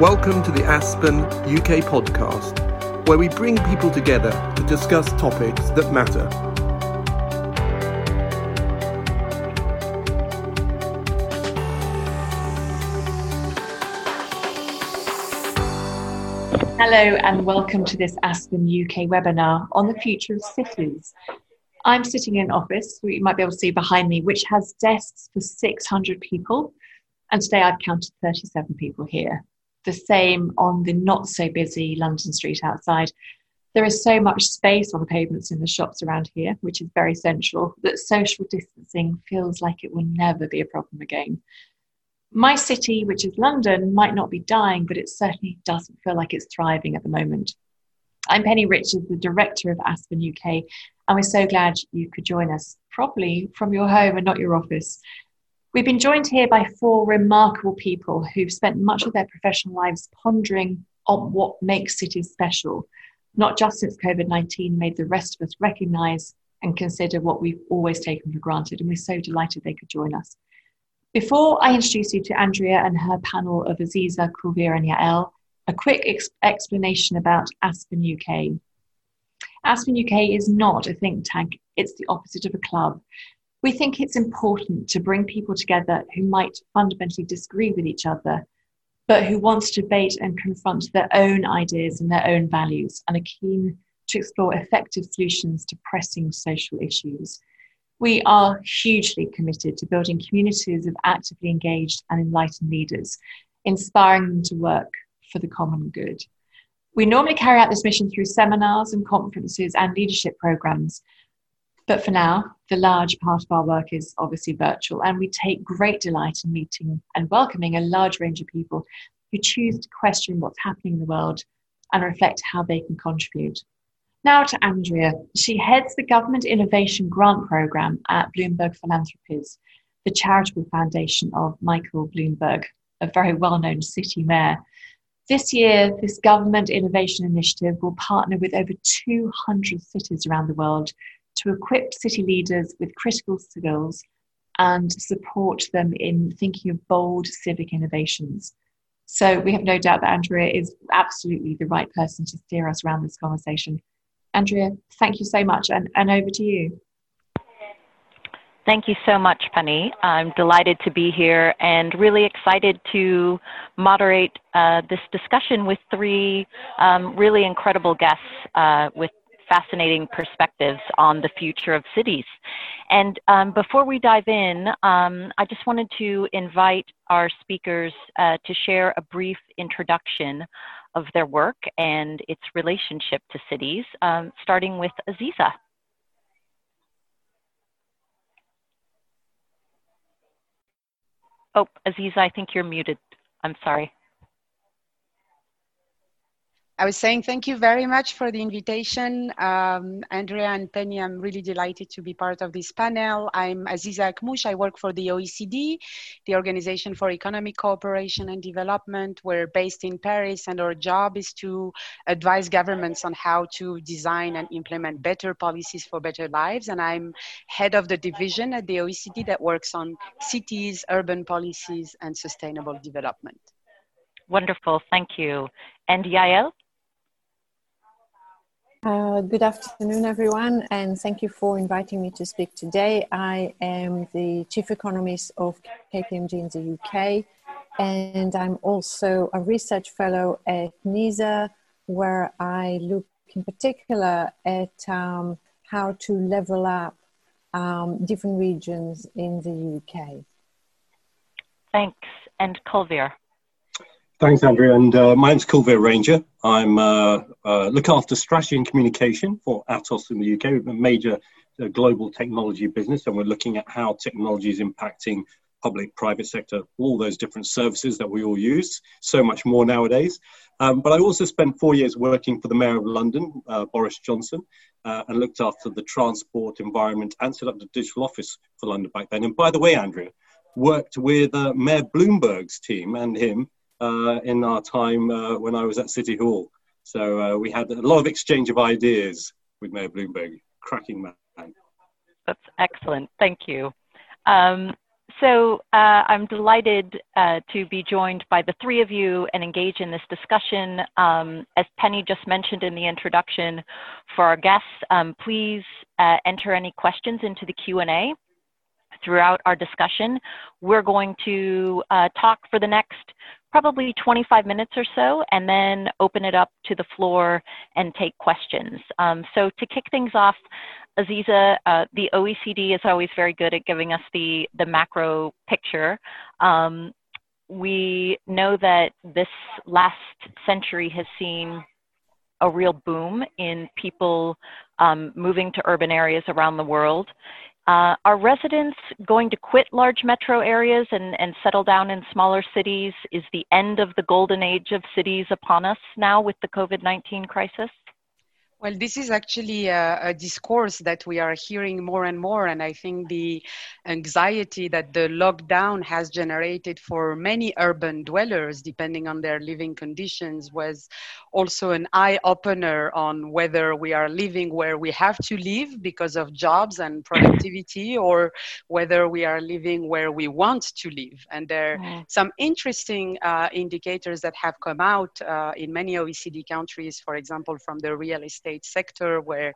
Welcome to the Aspen UK podcast, where we bring people together to discuss topics that matter. Hello, and welcome to this Aspen UK webinar on the future of cities. I'm sitting in an office, you might be able to see behind me, which has desks for 600 people. And today I've counted 37 people here the same on the not so busy London street outside. There is so much space on the pavements in the shops around here, which is very central, that social distancing feels like it will never be a problem again. My city, which is London, might not be dying, but it certainly doesn't feel like it's thriving at the moment. I'm Penny Richards, the director of Aspen UK, and we're so glad you could join us, probably from your home and not your office. We've been joined here by four remarkable people who've spent much of their professional lives pondering on what makes cities special, not just since COVID 19 made the rest of us recognize and consider what we've always taken for granted. And we're so delighted they could join us. Before I introduce you to Andrea and her panel of Aziza, Kulvir, and Yael, a quick ex- explanation about Aspen UK. Aspen UK is not a think tank, it's the opposite of a club we think it's important to bring people together who might fundamentally disagree with each other, but who want to debate and confront their own ideas and their own values and are keen to explore effective solutions to pressing social issues. We are hugely committed to building communities of actively engaged and enlightened leaders, inspiring them to work for the common good. We normally carry out this mission through seminars and conferences and leadership programs, but for now, the large part of our work is obviously virtual, and we take great delight in meeting and welcoming a large range of people who choose to question what's happening in the world and reflect how they can contribute. Now to Andrea. She heads the Government Innovation Grant Programme at Bloomberg Philanthropies, the charitable foundation of Michael Bloomberg, a very well known city mayor. This year, this Government Innovation Initiative will partner with over 200 cities around the world to equip city leaders with critical skills and support them in thinking of bold civic innovations. So we have no doubt that Andrea is absolutely the right person to steer us around this conversation. Andrea, thank you so much, and, and over to you. Thank you so much, Penny. I'm delighted to be here and really excited to moderate uh, this discussion with three um, really incredible guests uh, with fascinating perspectives on the future of cities. And um, before we dive in, um, I just wanted to invite our speakers uh, to share a brief introduction of their work and its relationship to cities, um, starting with Aziza. Oh, Aziza, I think you're muted. I'm sorry. I was saying thank you very much for the invitation. Um, Andrea and Penny, I'm really delighted to be part of this panel. I'm Aziza Akhmouch. I work for the OECD, the Organization for Economic Cooperation and Development. We're based in Paris, and our job is to advise governments on how to design and implement better policies for better lives. And I'm head of the division at the OECD that works on cities, urban policies, and sustainable development. Wonderful, thank you. And Yael? Uh, good afternoon, everyone, and thank you for inviting me to speak today. I am the Chief Economist of KPMG in the UK, and I'm also a research fellow at NIESR, where I look in particular at um, how to level up um, different regions in the UK. Thanks. And Kulvir. Thanks, Andrea. And uh, my name's Kulvir Ranger. I'm uh, uh, look after strategy and communication for Atos in the UK. A major uh, global technology business, and we're looking at how technology is impacting public, private sector, all those different services that we all use. So much more nowadays. Um, but I also spent four years working for the Mayor of London, uh, Boris Johnson, uh, and looked after the transport environment and set up the digital office for London back then. And by the way, Andrea, worked with Mayor Bloomberg's team and him uh, in our time uh, when I was at City Hall. So uh, we had a lot of exchange of ideas with Mayor Bloomberg. Cracking man. That's excellent. Thank you. Um, so uh, I'm delighted uh, to be joined by the three of you and engage in this discussion. Um, as Penny just mentioned in the introduction for our guests, um, please uh, enter any questions into the Q&A throughout our discussion. We're going to uh, talk for the next probably 25 minutes or so and then open it up to the floor and take questions. Um, so to kick things off, Aziza, uh, the OECD is always very good at giving us the, the macro picture. Um, we know that this last century has seen a real boom in people um, moving to urban areas around the world. Uh, are residents going to quit large metro areas and, and settle down in smaller cities? Is the end of the golden age of cities upon us now with the COVID 19 crisis? Well, this is actually a, a, discourse that we are hearing more and more. And I think the anxiety that the lockdown has generated for many urban dwellers, depending on their living conditions, was also an eye opener on whether we are living where we have to live because of jobs and productivity, or whether we are living where we want to live. And there are some interesting uh, indicators that have come out uh, in many OECD countries, for example, from the real estate estate sector, where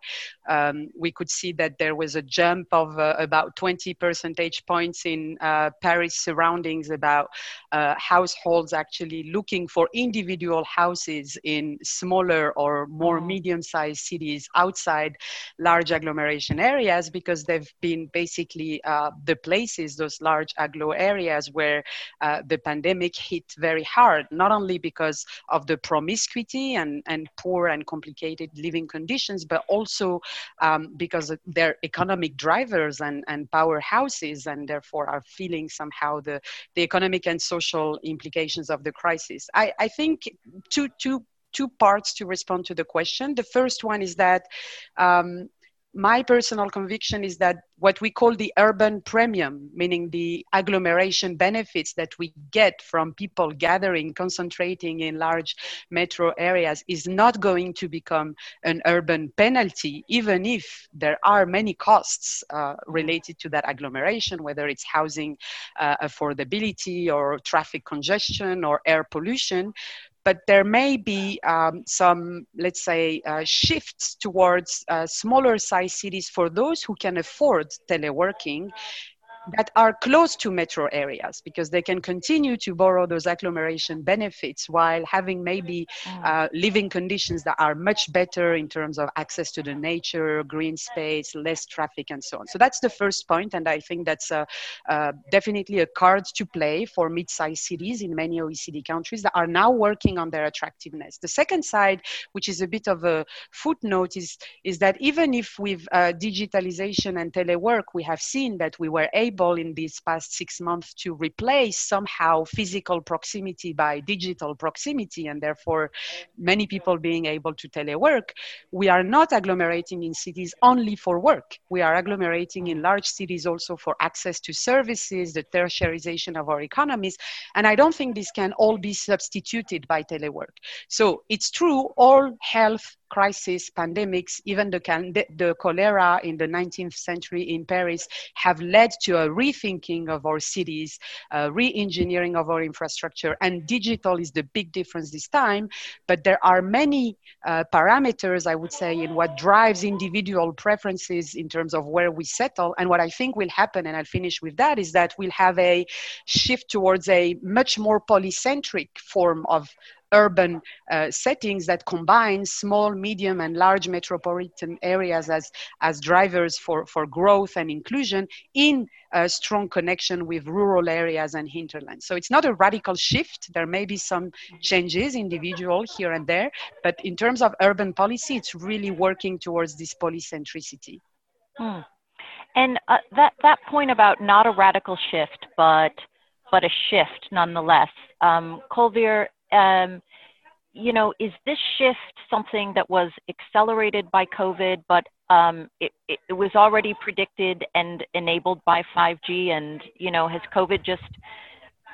um, we could see that there was a jump of uh, about 20 percentage points in uh, Paris surroundings about uh, households actually looking for individual houses in smaller or more mm. medium-sized cities outside large agglomeration areas because they've been basically uh, the places, those large agglo areas where uh, the pandemic hit very hard, not only because of the promiscuity and, and poor and complicated living living conditions, but also um, because they're economic drivers and, and powerhouses, and therefore are feeling somehow the, the economic and social implications of the crisis. I, I think two, two, two parts to respond to the question. The first one is that um, my personal conviction is that what we call the urban premium, meaning the agglomeration benefits that we get from people gathering, concentrating in large metro areas, is not going to become an urban penalty, even if there are many costs uh, related to that agglomeration, whether it's housing uh, affordability or traffic congestion or air pollution but there may be um, some, let's say, uh, shifts towards uh, smaller size cities for those who can afford teleworking that are close to metro areas because they can continue to borrow those agglomeration benefits while having maybe mm. uh, living conditions that are much better in terms of access to the nature, green space, less traffic, and so on. So that's the first point, and I think that's uh, uh, definitely a card to play for mid-sized cities in many OECD countries that are now working on their attractiveness. The second side, which is a bit of a footnote, is, is that even if with uh, digitalization and telework, we have seen that we were able able in these past six months to replace somehow physical proximity by digital proximity, and therefore many people being able to telework, we are not agglomerating in cities only for work. We are agglomerating in large cities also for access to services, the tertiarization of our economies. And I don't think this can all be substituted by telework. So it's true, all health crisis, pandemics, even the, the cholera in the 19th century in Paris have led to a rethinking of our cities, uh, re-engineering of our infrastructure, and digital is the big difference this time. But there are many uh, parameters, I would say, in what drives individual preferences in terms of where we settle. And what I think will happen, and I'll finish with that, is that we'll have a shift towards a much more polycentric form of urban uh, settings that combine small, medium, and large metropolitan areas as, as drivers for, for growth and inclusion in a strong connection with rural areas and hinterlands. So it's not a radical shift. There may be some changes, individual here and there, but in terms of urban policy, it's really working towards this polycentricity. Hmm. And uh, that, that point about not a radical shift, but but a shift nonetheless. Um, Kulvir, um, you know, is this shift something that was accelerated by COVID, but um, it, it, was already predicted and enabled by 5G? And, you know, has COVID just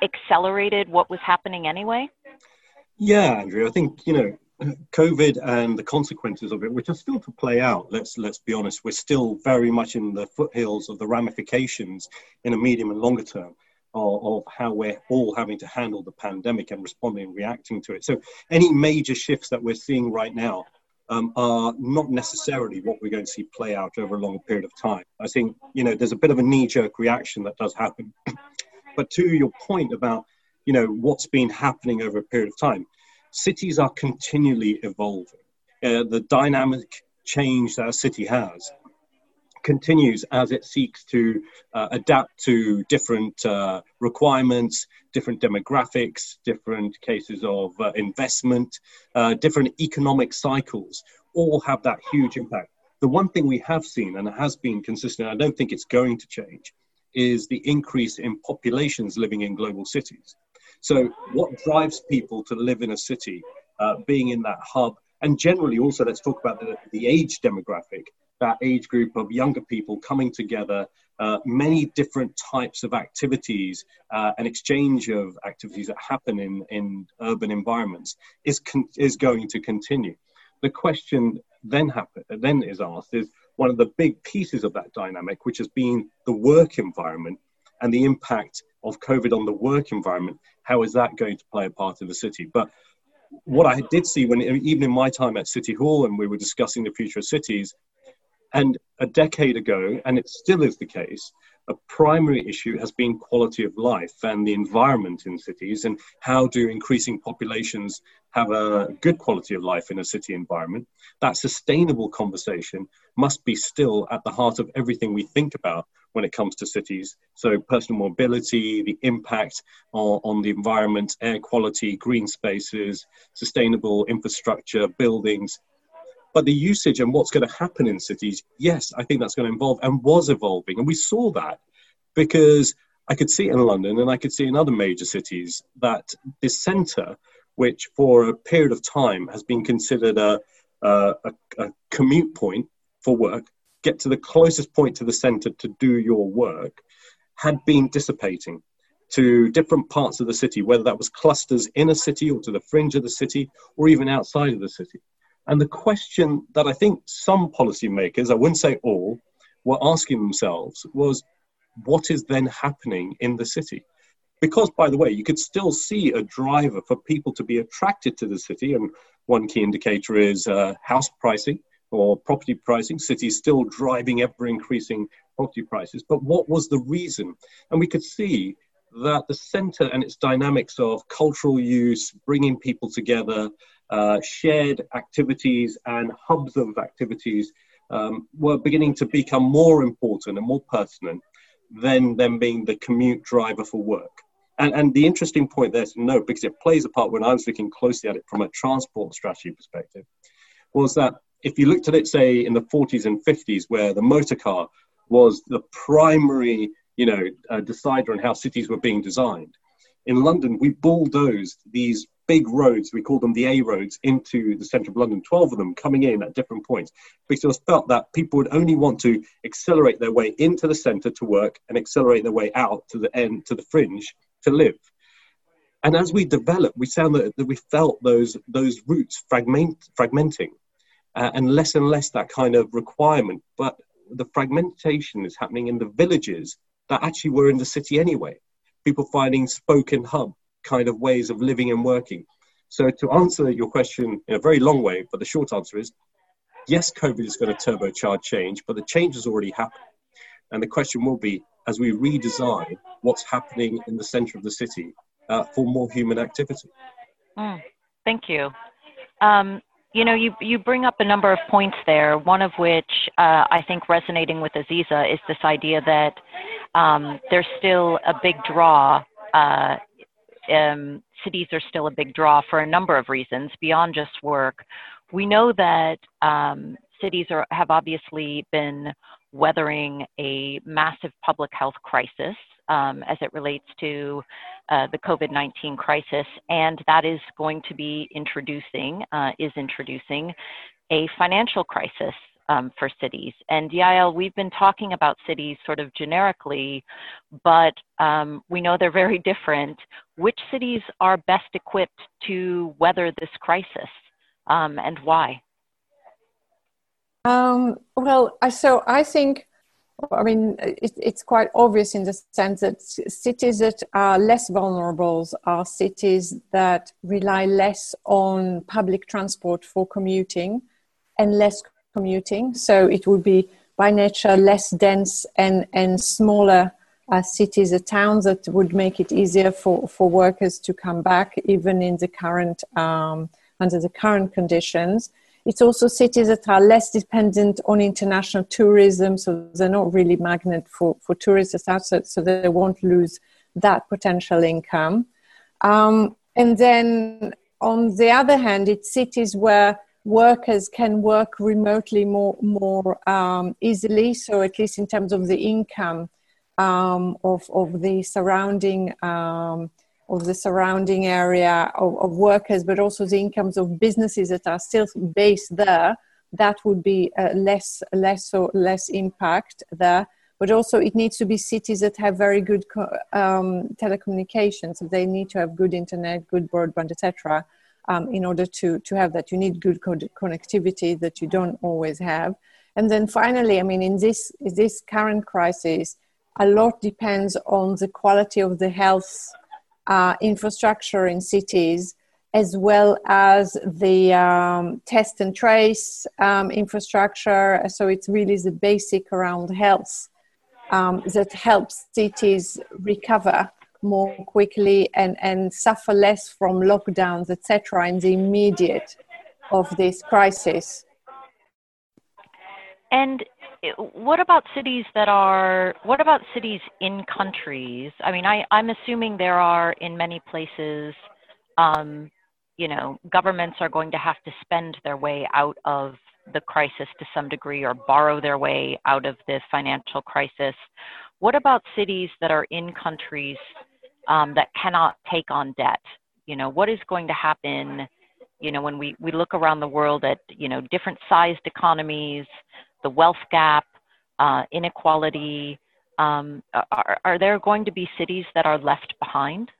accelerated what was happening anyway? Yeah, Andrew, I think, you know, COVID and the consequences of it, which are still to play out. Let's let's be honest, we're still very much in the foothills of the ramifications in a medium and longer term of, how we're all having to handle the pandemic and responding and reacting to it. So any major shifts that we're seeing right now um, are not necessarily what we're going to see play out over a long period of time. I think you know there's a bit of a knee-jerk reaction that does happen, but to your point about you know what's been happening over a period of time cities are continually evolving. Uh, the dynamic change that a city has continues as it seeks to uh, adapt to different uh, requirements, different demographics, different cases of uh, investment, uh, different economic cycles, all have that huge impact. The one thing we have seen, and has been consistent, I don't think it's going to change, is the increase in populations living in global cities. So, what drives people to live in a city, uh, being in that hub, and generally also, let's talk about the, the age demographic, that age group of younger people coming together, uh, many different types of activities uh, and exchange of activities that happen in, in urban environments is, con- is going to continue. The question then happen, then is asked is one of the big pieces of that dynamic, which has been the work environment and the impact of COVID on the work environment, how is that going to play a part in the city? But what I did see when, even in my time at City Hall, and we were discussing the future of cities, and a decade ago, and it still is the case, a primary issue has been quality of life and the environment in cities, and how do increasing populations have a good quality of life in a city environment. That sustainable conversation must be still at the heart of everything we think about when it comes to cities. So, personal mobility, the impact on, on the environment, air quality, green spaces, sustainable infrastructure, buildings. But the usage and what's going to happen in cities, yes, I think that's going to evolve and was evolving. And we saw that because I could see it in London and I could see in other major cities that this centre, which for a period of time has been considered a, a, a commute point for work, get to the closest point to the center to do your work had been dissipating to different parts of the city, whether that was clusters in a city or to the fringe of the city or even outside of the city. And the question that I think some policymakers, I wouldn't say all, were asking themselves was what is then happening in the city? Because, by the way, you could still see a driver for people to be attracted to the city. And one key indicator is uh, house pricing or property pricing, cities still driving ever increasing property prices. But what was the reason? And we could see that the center and its dynamics of cultural use, bringing people together, uh, shared activities, and hubs of activities um, were beginning to become more important and more pertinent than them being the commute driver for work. And, and the interesting point there to note, because it plays a part when I was looking closely at it from a transport strategy perspective, was that if you looked at it, say, in the 40s and 50s, where the motor car was the primary, you know, uh, decider on how cities were being designed, in London, we bulldozed these big roads, we call them the A roads, into the centre of London, 12 of them coming in at different points, because was felt that people would only want to accelerate their way into the centre to work and accelerate their way out to the end, to the fringe to live. And as we developed, we found that, that we felt those, those routes fragment, fragmenting uh, and less and less that kind of requirement. But the fragmentation is happening in the villages that actually were in the city anyway. People finding spoken hub kind of ways of living and working. So to answer your question in a very long way, but the short answer is yes, COVID is going to turbocharge change, but the change has already happened. And the question will be, as we redesign what's happening in the center of the city uh, for more human activity. Mm, thank you. Um, you know, you, you bring up a number of points there, one of which uh, I think resonating with Aziza is this idea that um, there's still a big draw. Uh, um, cities are still a big draw for a number of reasons beyond just work. We know that um, cities are, have obviously been weathering a massive public health crisis um, as it relates to uh, the COVID 19 crisis, and that is going to be introducing, uh, is introducing a financial crisis um, for cities. And Yael, we've been talking about cities sort of generically, but um, we know they're very different. Which cities are best equipped to weather this crisis? um, and why? Um, well, so I think, I mean, it, it's quite obvious in the sense that cities that are less vulnerable are cities that rely less on public transport for commuting and less commuting. So it would be by nature less dense and, and smaller uh, cities or towns that would make it easier for, for workers to come back even in the current um, under the current conditions it's also cities that are less dependent on international tourism so they're not really magnet for, for tourists outside so they won't lose that potential income um, and then on the other hand it's cities where workers can work remotely more more um, easily so at least in terms of the income um, of, of the surrounding um, of the surrounding area of, of, workers, but also the incomes of businesses that are still based there. That would be uh, less less or less impact there. But also, it needs to be cities that have very good um, telecommunications. They need to have good internet, good broadband, etc. Um, in order to to have that, you need good co- connectivity that you don't always have. And then finally, I mean, in this in this current crisis, a lot depends on the quality of the health uh, infrastructure in cities as well as the um, test and trace um, infrastructure. So it's really the basic around health um, that helps cities recover more quickly and, and suffer less from lockdowns, etc., in the immediate of this crisis. And what about cities that are what about cities in countries i mean I, i'm assuming there are in many places um, you know governments are going to have to spend their way out of the crisis to some degree or borrow their way out of this financial crisis what about cities that are in countries um, that cannot take on debt you know what is going to happen you know when we, we look around the world at you know different sized economies the wealth gap, uh, inequality? Um, are, are there going to be cities that are left behind?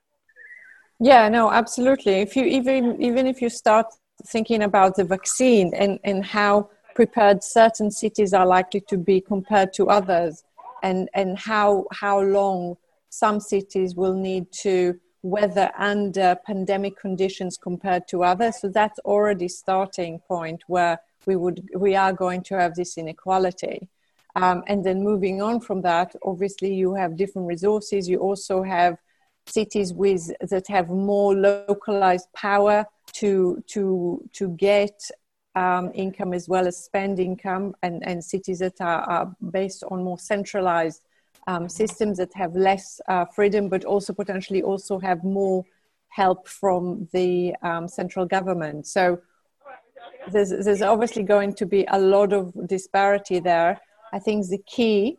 Yeah, no, absolutely. If you even even if you start thinking about the vaccine and, and how prepared certain cities are likely to be compared to others and, and how how long some cities will need to weather under pandemic conditions compared to others. So that's already starting point where we would we are going to have this inequality um, and then moving on from that obviously you have different resources you also have cities with that have more localized power to to to get um, income as well as spend income and, and cities that are, are based on more centralized um, systems that have less uh, freedom but also potentially also have more help from the um, central government. So there's, there's obviously going to be a lot of disparity there. I think the key,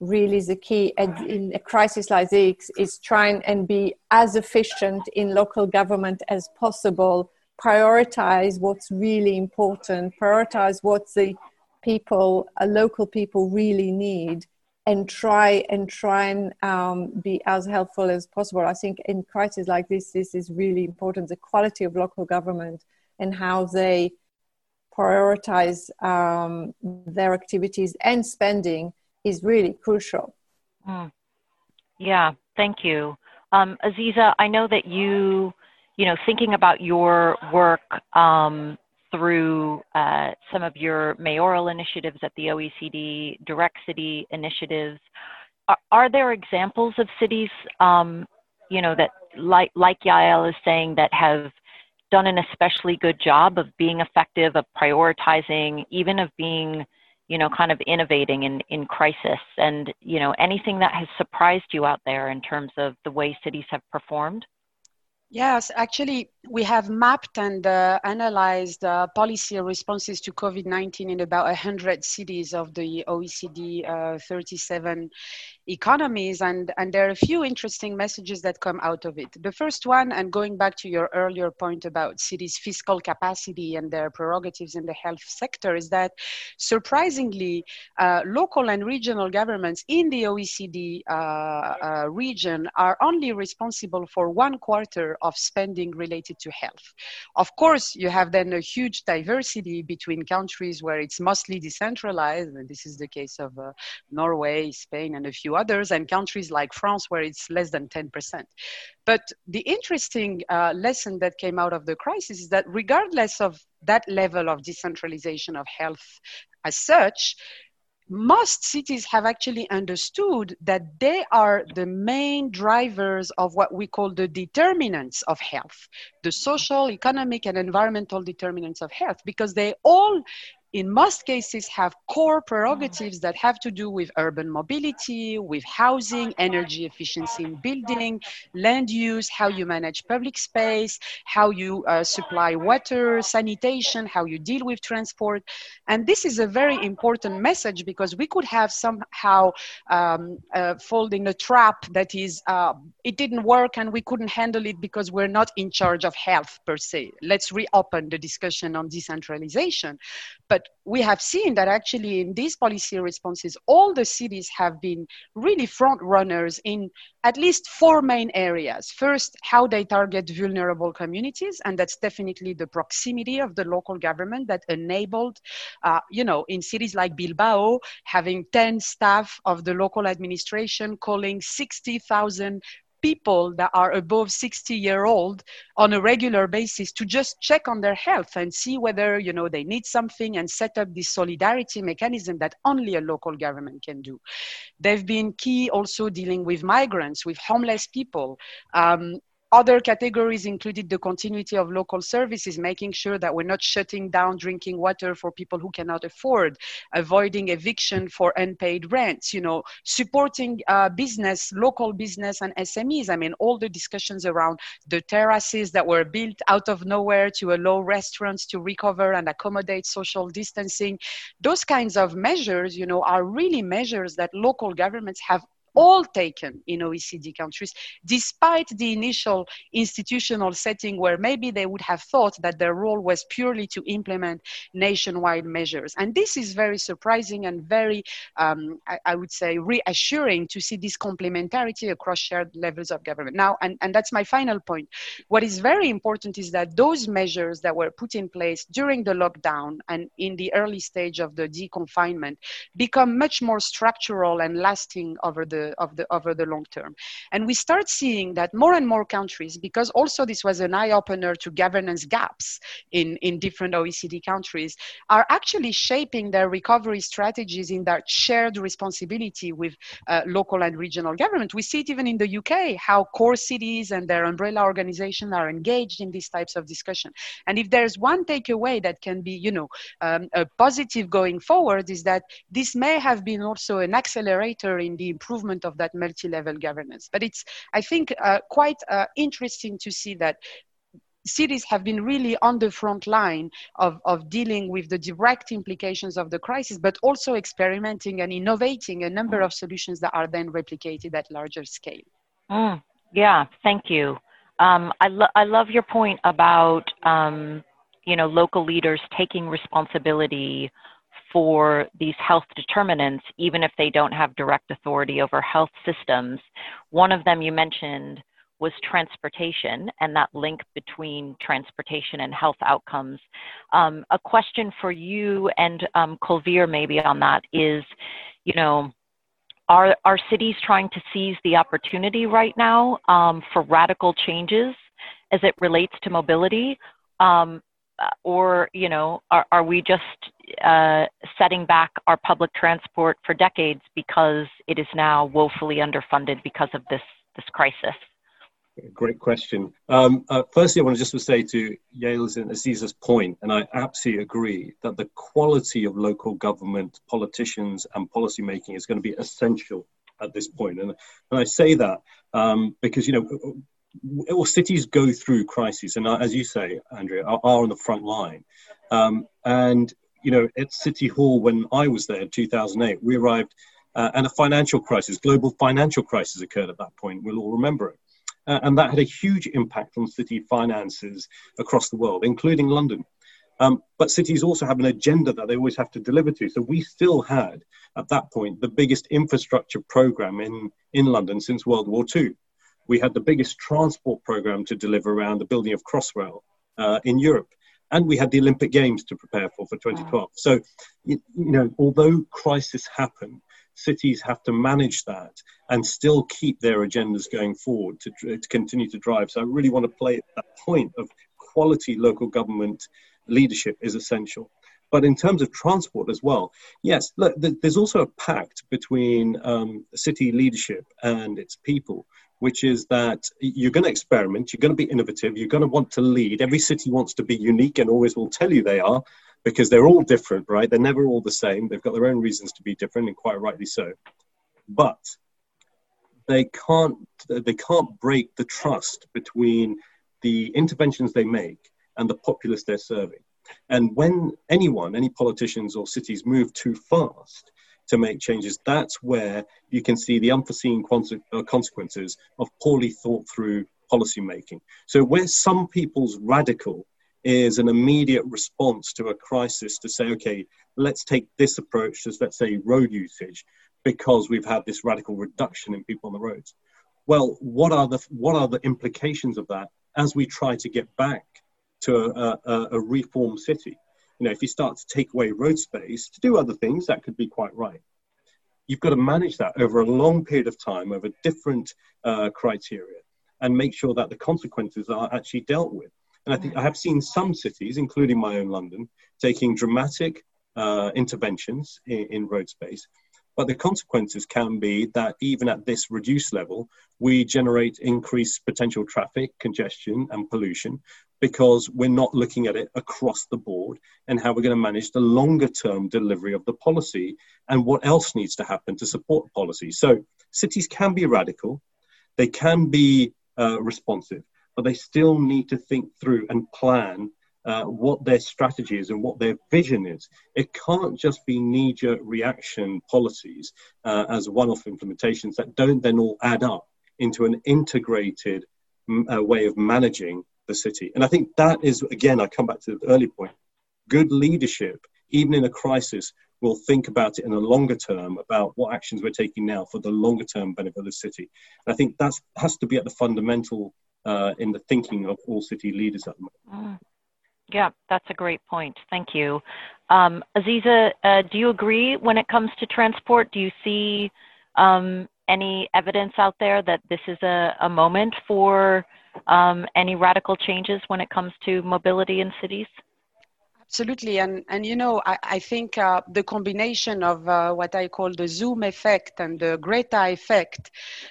really the key in a crisis like this is trying and be as efficient in local government as possible, prioritize what's really important, prioritize what the people, uh, local people really need and try and try and um, be as helpful as possible. I think in crises like this, this is really important. The quality of local government and how they prioritize um, their activities and spending is really crucial. Mm. Yeah, thank you. Um, Aziza, I know that you, you know, thinking about your work um, through uh, some of your mayoral initiatives at the OECD, direct city initiatives, are, are there examples of cities, um, you know, that like, like Yael is saying, that have done an especially good job of being effective, of prioritizing, even of being, you know, kind of innovating in, in crisis and, you know, anything that has surprised you out there in terms of the way cities have performed? Yes, actually, we have mapped and uh, analyzed uh, policy responses to COVID 19 in about 100 cities of the OECD uh, 37 economies. And, and there are a few interesting messages that come out of it. The first one, and going back to your earlier point about cities' fiscal capacity and their prerogatives in the health sector, is that surprisingly, uh, local and regional governments in the OECD uh, uh, region are only responsible for one quarter of spending related to health. Of course, you have then a huge diversity between countries where it's mostly decentralized, and this is the case of uh, Norway, Spain, and a few others, and countries like France where it's less than 10%. But the interesting uh, lesson that came out of the crisis is that regardless of that level of decentralization of health as such, most cities have actually understood that they are the main drivers of what we call the determinants of health, the social, economic, and environmental determinants of health, because they all in most cases have core prerogatives that have to do with urban mobility, with housing, energy efficiency in building, land use, how you manage public space, how you uh, supply water, sanitation, how you deal with transport. And this is a very important message because we could have somehow um, uh, fall in a trap that is, uh, it didn't work and we couldn't handle it because we're not in charge of health per se. Let's reopen the discussion on decentralization. But we have seen that actually in these policy responses, all the cities have been really front runners in at least four main areas. First, how they target vulnerable communities, and that's definitely the proximity of the local government that enabled, uh, you know, in cities like Bilbao, having 10 staff of the local administration calling 60,000 people that are above 60 year old on a regular basis to just check on their health and see whether you know they need something and set up this solidarity mechanism that only a local government can do. They've been key also dealing with migrants with homeless people um, other categories included the continuity of local services, making sure that we're not shutting down drinking water for people who cannot afford, avoiding eviction for unpaid rents, you know, supporting uh, business, local business and SMEs. I mean, all the discussions around the terraces that were built out of nowhere to allow restaurants to recover and accommodate social distancing. Those kinds of measures, you know, are really measures that local governments have all taken in OECD countries, despite the initial institutional setting where maybe they would have thought that their role was purely to implement nationwide measures. And this is very surprising and very, um, I, I, would say, reassuring to see this complementarity across shared levels of government. Now, and, and that's my final point. What is very important is that those measures that were put in place during the lockdown and in the early stage of the deconfinement become much more structural and lasting over the of the over the long term. And we start seeing that more and more countries, because also this was an eye opener to governance gaps in, in different OECD countries, are actually shaping their recovery strategies in that shared responsibility with uh, local and regional government. We see it even in the UK, how core cities and their umbrella organizations are engaged in these types of discussion. And if there's one takeaway that can be, you know, um, a positive going forward is that this may have been also an accelerator in the improvement of that multi-level governance. But it's, I think, uh, quite uh, interesting to see that cities have been really on the front line of, of dealing with the direct implications of the crisis, but also experimenting and innovating a number of solutions that are then replicated at larger scale. Mm, yeah, thank you. Um, I, lo- I love your point about um, you know local leaders taking responsibility for these health determinants, even if they don't have direct authority over health systems. One of them you mentioned was transportation and that link between transportation and health outcomes. Um, a question for you and um, Kulvir maybe on that is, you know, are, are cities trying to seize the opportunity right now um, for radical changes as it relates to mobility? Um, or, you know, are, are we just uh, setting back our public transport for decades because it is now woefully underfunded because of this this crisis? Great question. Um, uh, firstly, I want to just say to Yael's and Aziza's point, and I absolutely agree that the quality of local government, politicians, and policymaking is going to be essential at this point. And, and I say that um, because you know, all cities go through crises, and as you say, Andrea, are, are on the front line. Um, and you know, at City Hall when I was there in 2008, we arrived Uh, and a financial crisis, global financial crisis occurred at that point. We'll all remember it. Uh, and that had a huge impact on city finances across the world, including London. Um, but cities also have an agenda that they always have to deliver to. So we still had, at that point, the biggest infrastructure program in, in London since World War II. We had the biggest transport program to deliver around the building of Crossrail uh, in Europe. And we had the Olympic Games to prepare for for 2012. So, you, you know, although crisis happened, cities have to manage that and still keep their agendas going forward to, to continue to drive. So I really want to play at that point of quality local government leadership is essential. But in terms of transport as well, yes, look, there's also a pact between um, city leadership and its people, which is that you're going to experiment, you're going to be innovative, you're going to want to lead. Every city wants to be unique and always will tell you they are because they're all different, right? They're never all the same. They've got their own reasons to be different, and quite rightly so. But they can't they can't break the trust between the interventions they make and the populace they're serving. And when anyone, any politicians or cities move too fast to make changes, that's where you can see the unforeseen uh, consequences of poorly thought through policy making. So, where some people's radical is an immediate response to a crisis to say, okay, let's take this approach as, let's say, road usage, because we've had this radical reduction in people on the roads. Well, what are the what are the implications of that as we try to get back to a, a, a reformed city. You know, if you start to take away road space to do other things, that could be quite right. You've got to manage that over a long period of time, over different uh, criteria, and make sure that the consequences are actually dealt with. And I think I have seen some cities, including my own London, taking dramatic uh, interventions in, in road space but the consequences can be that even at this reduced level, we generate increased potential traffic congestion and pollution because we're not looking at it across the board and how we're going to manage the longer term delivery of the policy and what else needs to happen to support policy. So cities can be radical, they can be uh, responsive, but they still need to think through and plan uh, what their strategy is and what their vision is. It can't just be knee jerk reaction policies uh, as one off implementations that don't then all add up into an integrated uh, way of managing the city. And I think that is, again, I come back to the early point good leadership, even in a crisis, will think about it in a longer term about what actions we're taking now for the longer term benefit of the city. And I think that has to be at the fundamental uh, in the thinking of all city leaders at the moment. Mm. Yeah, that's a great point. Thank you. Um, Aziza, uh, do you agree when it comes to transport? Do you see um, any evidence out there that this is a, a moment for um, any radical changes when it comes to mobility in cities? Absolutely, and and you know I, I think uh, the combination of uh, what I call the Zoom effect and the Greta effect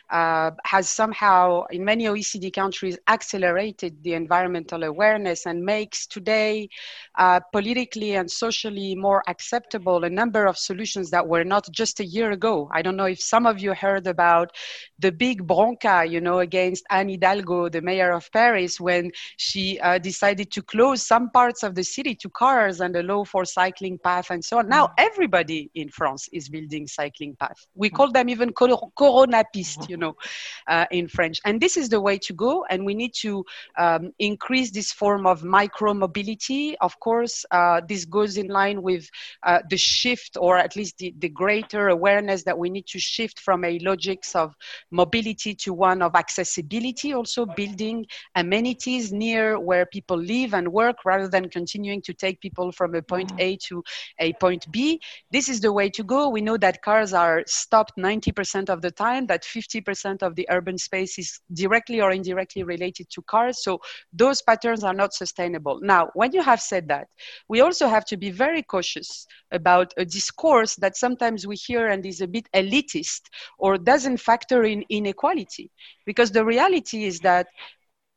uh, has somehow in many OECD countries accelerated the environmental awareness and makes today uh, politically and socially more acceptable a number of solutions that were not just a year ago. I don't know if some of you heard about the big bronca, you know, against Anne Hidalgo, the mayor of Paris, when she uh, decided to close some parts of the city to cars and allow for cycling path and so on. Now everybody in France is building cycling path. We call them even corona piste, you know, uh, in French. And this is the way to go. And we need to um, increase this form of micro mobility. Of course, uh, this goes in line with uh, the shift, or at least the, the greater awareness that we need to shift from a logics of mobility to one of accessibility, also building amenities near where people live and work rather than continuing to take people from a point A to a point B. This is the way to go. We know that cars are stopped 90% of the time, that 50% of the urban space is directly or indirectly related to cars. So those patterns are not sustainable. Now, when you have said that, we also have to be very cautious about a discourse that sometimes we hear and is a bit elitist or doesn't factor in inequality. Because the reality is that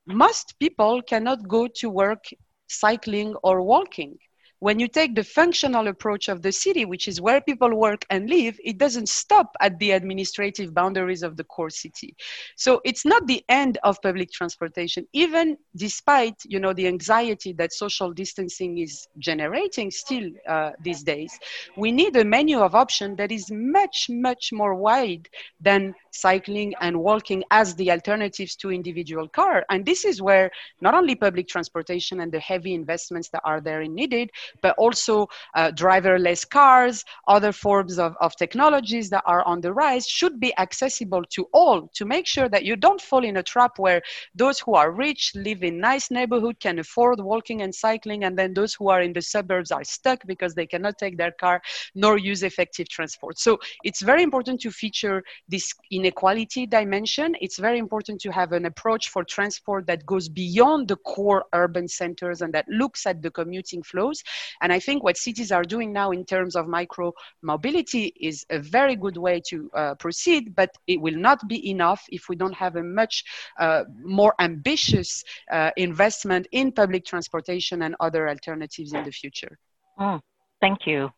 most people cannot go to work cycling or walking. when you take the functional approach of the city, which is where people work and live, it doesn't stop at the administrative boundaries of the core city. So it's not the end of public transportation, even despite you know the anxiety that social distancing is generating still uh, these days. We need a menu of options that is much much more wide than cycling and walking as the alternatives to individual car. And this is where not only public transportation and the heavy investments that are there needed, but also uh, driverless cars, other forms of, of technologies that are on the rise should be accessible to all to make sure that you don't fall in a trap where those who are rich live in nice neighborhood can afford walking and cycling and then those who are in the suburbs are stuck because they cannot take their car nor use effective transport so it's very important to feature this inequality dimension it's very important to have an approach for transport that goes beyond the core urban centers and that looks at the commuting flows and I think what cities are doing now in terms of micro mobility is a very good way to uh, proceed, but it will not be enough if we don't have a much uh, more ambitious uh, investment in public transportation and other alternatives in the future. Mm, thank you.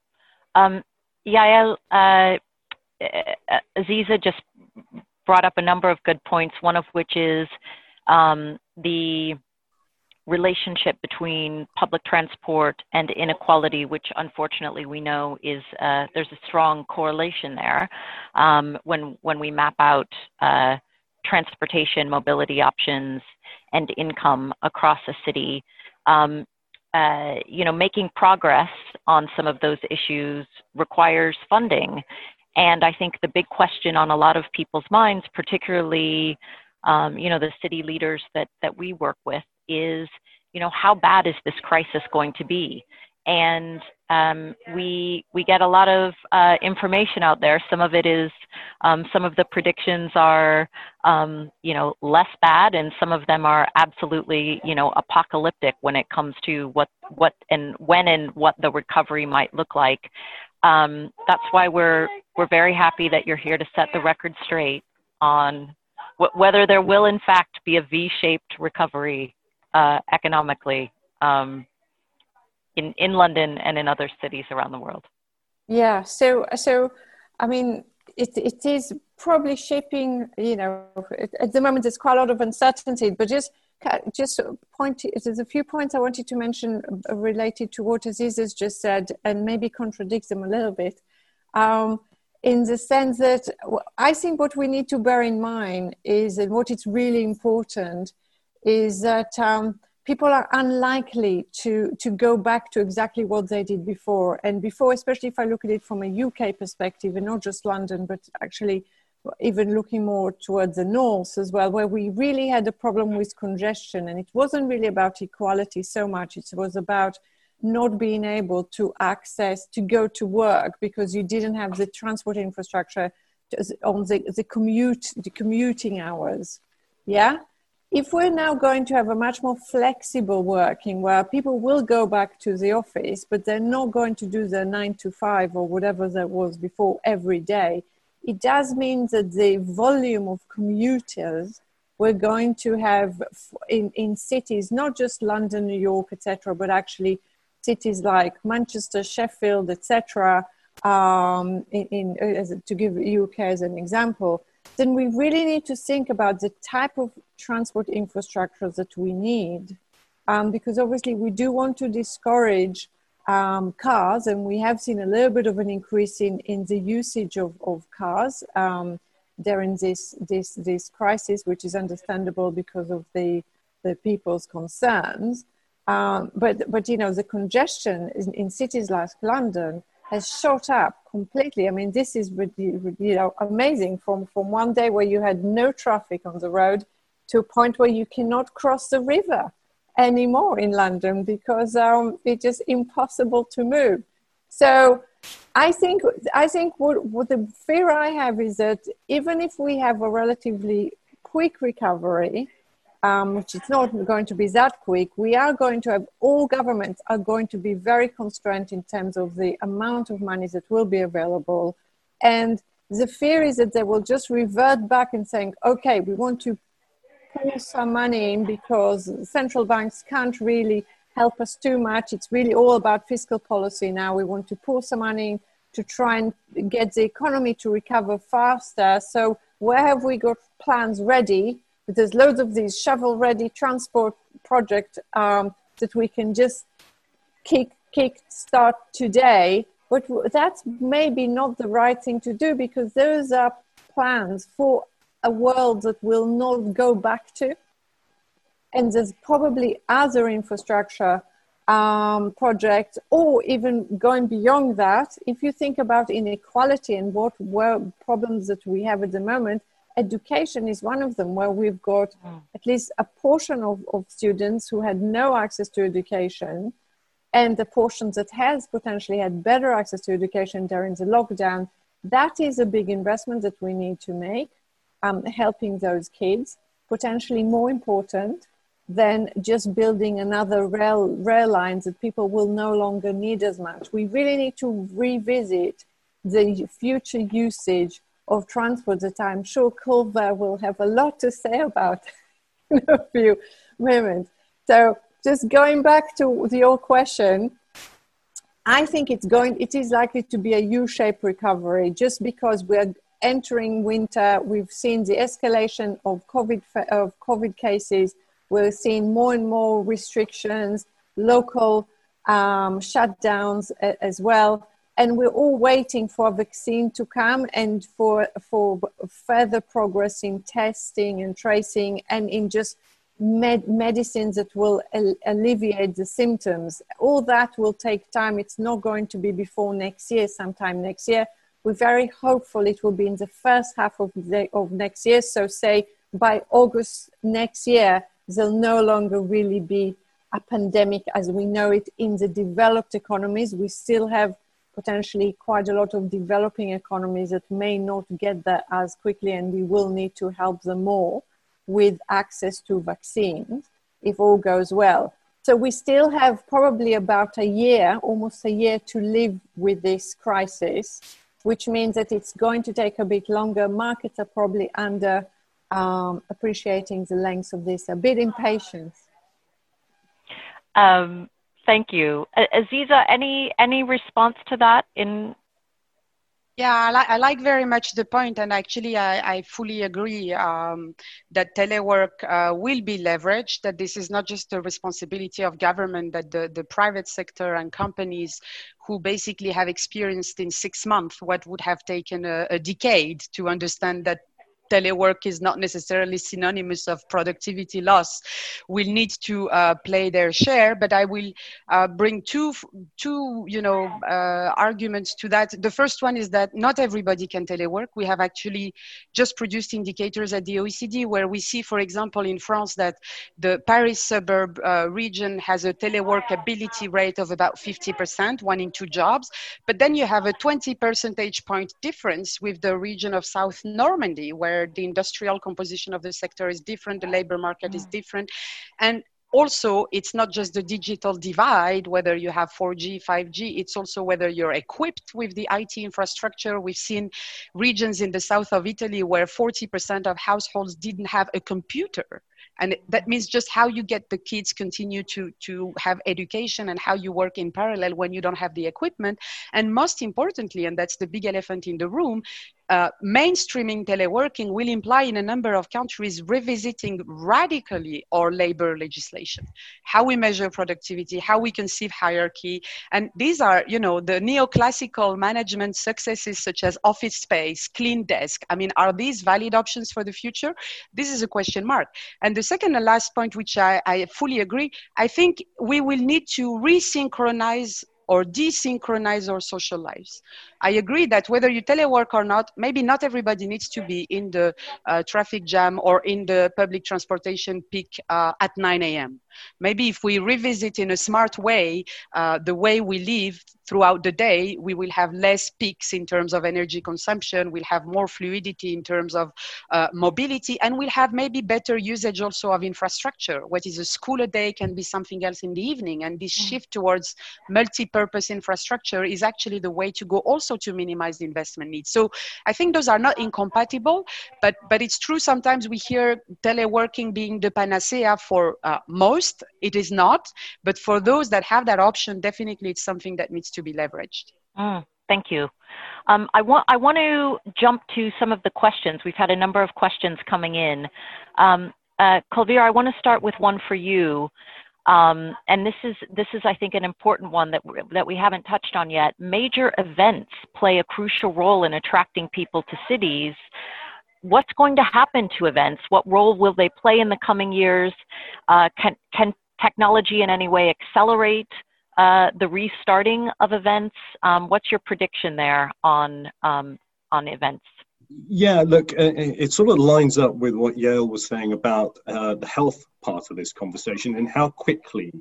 Um, Yael, uh, Aziza just brought up a number of good points, one of which is um, the relationship between public transport and inequality, which unfortunately we know is uh, there's a strong correlation there um, when when we map out uh, transportation, mobility options, and income across a city. Um, uh, you know, making progress on some of those issues requires funding, and I think the big question on a lot of people's minds, particularly um, you know, the city leaders that that we work with, is, you know, how bad is this crisis going to be? And um, we we get a lot of uh, information out there. Some of it is, um, some of the predictions are, um, you know, less bad, and some of them are absolutely, you know, apocalyptic when it comes to what what and when and what the recovery might look like. Um, that's why we're we're very happy that you're here to set the record straight on whether there will in fact be a V-shaped recovery uh, economically um, in in London and in other cities around the world. Yeah. So so I mean it it is probably shaping. You know, at the moment there's quite a lot of uncertainty, but just just point there's a few points I wanted to mention uh, related to what Aziz has just said and maybe contradict them a little bit. Um, in the sense that I think what we need to bear in mind is that what is really important is that um, people are unlikely to, to go back to exactly what they did before. And before, especially if I look at it from a UK perspective and not just London, but actually even looking more towards the north as well, where we really had a problem with congestion. And it wasn't really about equality so much, it was about not being able to access to go to work because you didn't have the transport infrastructure on the, the commute the commuting hours. Yeah? If we're now going to have a much more flexible working where people will go back to the office but they're not going to do their nine to five or whatever that was before every day it does mean that the volume of commuters we're going to have in, in cities not just london new york etc but actually cities like Manchester, Sheffield, etc., um, in, in to give UK as an example, then we really need to think about the type of transport infrastructure that we need. Um, because obviously we do want to discourage um, cars, and we have seen a little bit of an increase in, in the usage of, of cars um, during this, this, this crisis, which is understandable because of the, the people's concerns. Um, but, but, you know, the congestion in, in, cities like London has shot up completely. I mean, this is, you know, amazing from, from one day where you had no traffic on the road to a point where you cannot cross the river anymore in London because um, it's just impossible to move. So I think, I think what, what the fear I have is that even if we have a relatively quick recovery, um, which is not going to be that quick, we are going to have all governments are going to be very constrained in terms of the amount of money that will be available. And the fear is that they will just revert back and saying, okay, we want to pull some money in because central banks can't really help us too much. It's really all about fiscal policy now. We want to pour some money to try and get the economy to recover faster. So, where have we got plans ready? There's loads of these shovel ready transport projects um, that we can just kick, kick start today. But that's maybe not the right thing to do because those are plans for a world that will not go back to. And there's probably other infrastructure um, projects, or even going beyond that. If you think about inequality and what were problems that we have at the moment, education is one of them, where we've got mm. at least a portion of, of students who had no access to education, and the portion that has potentially had better access to education during the lockdown. That is a big investment that we need to make, um, helping those kids. Potentially more important than just building another rail, rail lines that people will no longer need as much. We really need to revisit the future usage of transport that I'm sure Kulvir will have a lot to say about in a few moments. So just going back to your question, I think it's going, it is likely to be a U-shaped recovery just because we're entering winter. We've seen the escalation of COVID, of COVID cases we're seeing more and more restrictions, local um, shutdowns as well. And we're all waiting for a vaccine to come and for, for further progress in testing and tracing and in just med- medicines that will al- alleviate the symptoms. All that will take time. It's not going to be before next year, sometime next year. We're very hopeful it will be in the first half of, the, of next year. So, say by August next year, there'll no longer really be a pandemic as we know it in the developed economies. We still have potentially quite a lot of developing economies that may not get there as quickly, and we will need to help them more with access to vaccines if all goes well. So we still have probably about a year, almost a year to live with this crisis, which means that it's going to take a bit longer. Markets are probably under um, appreciating the length of this, a bit impatient. Um, thank you. Aziza, any, any response to that in yeah, I, li- I, like very much the point, and actually, I, I fully agree um, that telework uh, will be leveraged. That this is not just a responsibility of government; that the, the private sector and companies who basically have experienced in six months what would have taken a, a decade to understand that telework is not necessarily synonymous of productivity loss. Will need to uh, play their share but i will uh, bring two two you know uh, arguments to that. The first one is that not everybody can telework. We have actually just produced indicators at the oecd where we see for example in france that the paris suburb uh, region has a teleworkability rate of about 50% one in two jobs. But then you have a 20 percentage point difference with the region of south normandy where where the industrial composition of the sector is different, the labor market is mm. different. And also it's not just the digital divide whether you have 4g 5g it's also whether you're equipped with the it infrastructure we've seen regions in the south of italy where 40% of households didn't have a computer and that means just how you get the kids continue to to have education and how you work in parallel when you don't have the equipment and most importantly and that's the big elephant in the room uh, mainstreaming teleworking will imply in a number of countries revisiting radically our labor legislation, how we measure productivity, how we conceive hierarchy. And these are, you know, the neoclassical management successes such as office space, clean desk. I mean, are these valid options for the future? This is a question mark. And the second and last point, which I, I fully agree, I think we will need to resynchronize or desynchronize our social lives. I agree that whether you telework or not, maybe not everybody needs to be in the uh, traffic jam or in the public transportation peak uh, at 9 a.m. Maybe if we revisit in a smart way uh, the way we live throughout the day, we will have less peaks in terms of energy consumption, we'll have more fluidity in terms of uh, mobility, and we'll have maybe better usage also of infrastructure. What is a school a day can be something else in the evening, and this mm. shift towards multi purpose infrastructure is actually the way to go also also to minimize the investment needs. So I think those are not incompatible, but but it's true sometimes we hear teleworking being the panacea for uh, most most, it is not. But for those that have that option, definitely it's something that needs to be leveraged. Mm, thank you. Um, I want I want to jump to some of the questions. We've had a number of questions coming in. Um, uh, I want to start with one for you. Um, and this is this is I think an important one that that we haven't touched on yet. Major events play a crucial role in attracting people to cities. What's going to happen to events? What role will they play in the coming years? Uh, can can technology in any way accelerate uh, the restarting of events? Um, what's your prediction there on um, on events? Yeah, look, uh, it sort of lines up with what Yael was saying about uh, the health part of this conversation and how quickly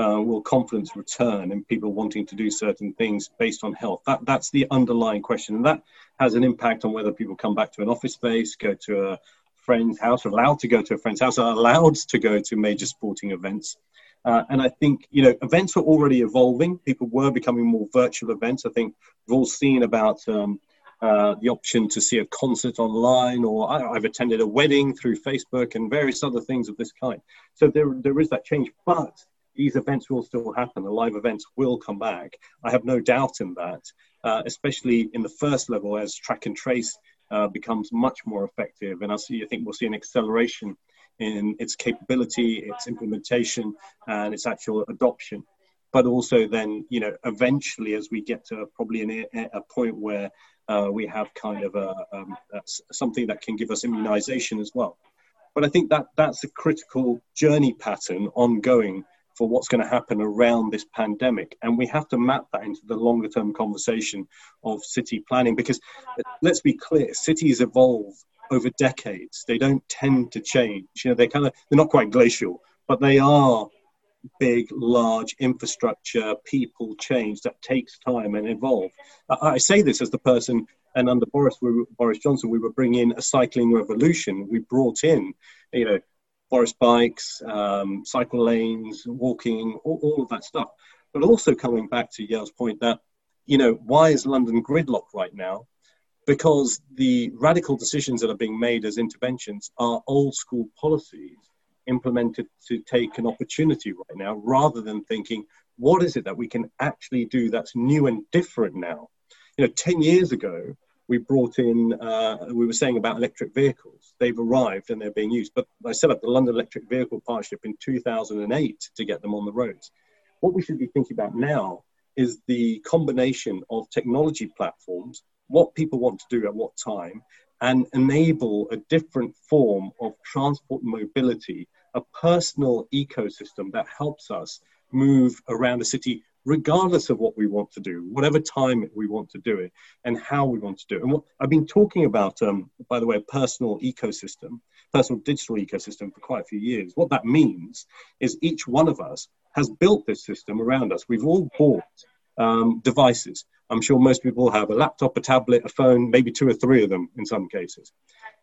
uh, will confidence return and people wanting to do certain things based on health. That, that's the underlying question. And that has an impact on whether people come back to an office space, go to a friend's house, are allowed to go to a friend's house, are allowed to go to major sporting events. Uh, and I think, you know, events were already evolving. People were becoming more virtual events. I think we've all seen about um, uh, the option to see a concert online, or I, have attended a wedding through Facebook and various other things of this kind. So there, there is that change, but these events will still happen. The live events will come back. I have no doubt in that, uh, especially in the first level as track and trace uh, becomes much more effective. And I see, I think we'll see an acceleration in its capability, its implementation, and its actual adoption but also then you know eventually as we get to probably an, a point where uh, we have kind of a, um, something that can give us immunization as well. But I think that that's a critical journey pattern ongoing for what's going to happen around this pandemic. And we have to map that into the longer term conversation of city planning because let's be clear, cities evolve over decades. They don't tend to change. You know, they kind of, they're not quite glacial, but they are big, large infrastructure, people change that takes time and evolve. I, say this as the person, and under Boris, we, Boris Johnson, we were bringing a cycling revolution. We brought in, you know, Boris bikes, um, cycle lanes, walking, all, all of that stuff. But also coming back to Yael's point that, you know, why is London gridlocked right now? Because the radical decisions that are being made as interventions are old school policies implemented to take an opportunity right now rather than thinking, what is it that we can actually do that's new and different now? You know, 10 years ago, we brought in, uh, we were saying about electric vehicles. They've arrived and they're being used. But I set up the London Electric Vehicle Partnership in 2008 to get them on the roads. What we should be thinking about now is the combination of technology platforms, what people want to do at what time, and enable a different form of transport mobility, a personal ecosystem that helps us move around the city regardless of what we want to do, whatever time we want to do it, and how we want to do it. And what I've been talking about, um, by the way, personal ecosystem, personal digital ecosystem for quite a few years. What that means is each one of us has built this system around us. We've all bought um, devices. I'm sure most people have a laptop, a tablet, a phone, maybe two or three of them in some cases.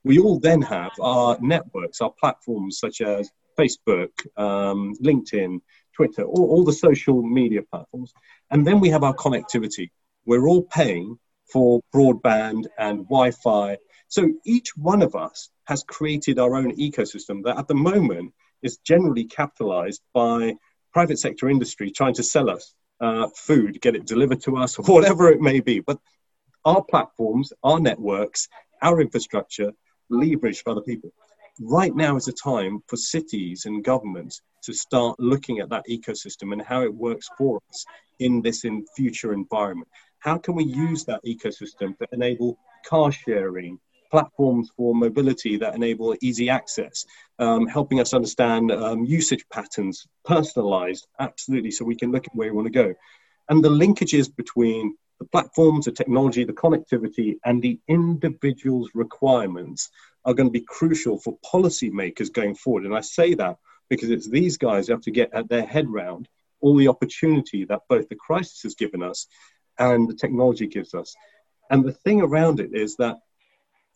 We all then have our networks, our platforms such as Facebook, um, LinkedIn, Twitter, all, all the social media platforms. And then we have our connectivity. We're all paying for broadband and Wi Fi. So each one of us has created our own ecosystem that at the moment is generally capitalized by private sector industry trying to sell us uh, food, get it delivered to us, whatever it may be. But our platforms, our networks, our infrastructure, leverage for other people. Right now is a time for cities and governments to start looking at that ecosystem and how it works for us in this in future environment. How can we use that ecosystem to enable car sharing, platforms for mobility that enable easy access, um, helping us understand um, usage patterns, personalized, absolutely, so we can look at where we want to go. And the linkages between the platforms, the technology, the connectivity, and the individual's requirements are going to be crucial for policymakers going forward. And I say that because it's these guys who have to get at their head round all the opportunity that both the crisis has given us and the technology gives us. And the thing around it is that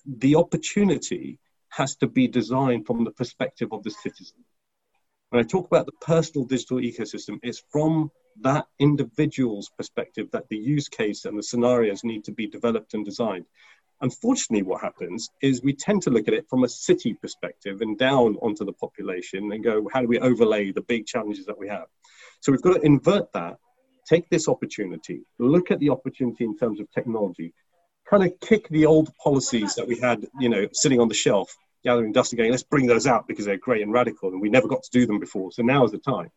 the opportunity has to be designed from the perspective of the citizen. When I talk about the personal digital ecosystem, it's from that individual's perspective that the use case and the scenarios need to be developed and designed. Unfortunately, what happens is we tend to look at it from a city perspective and down onto the population and go, how do we overlay the big challenges that we have? So we've got to invert that, take this opportunity, look at the opportunity in terms of technology, kind of kick the old policies that we had, you know, sitting on the shelf, gathering dust and going, let's bring those out because they're great and radical and we never got to do them before. So now is the time.